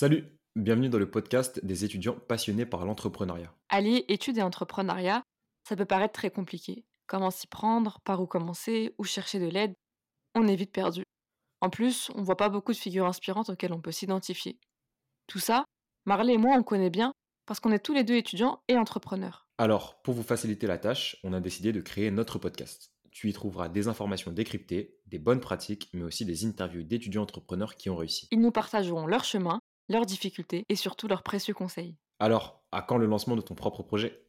Salut, bienvenue dans le podcast des étudiants passionnés par l'entrepreneuriat. Allier études et entrepreneuriat, ça peut paraître très compliqué. Comment s'y prendre, par où commencer, où chercher de l'aide On est vite perdu. En plus, on voit pas beaucoup de figures inspirantes auxquelles on peut s'identifier. Tout ça, Marley et moi, on connaît bien parce qu'on est tous les deux étudiants et entrepreneurs. Alors, pour vous faciliter la tâche, on a décidé de créer notre podcast. Tu y trouveras des informations décryptées, des bonnes pratiques, mais aussi des interviews d'étudiants entrepreneurs qui ont réussi. Ils nous partageront leur chemin, leurs difficultés et surtout leurs précieux conseils. Alors, à quand le lancement de ton propre projet?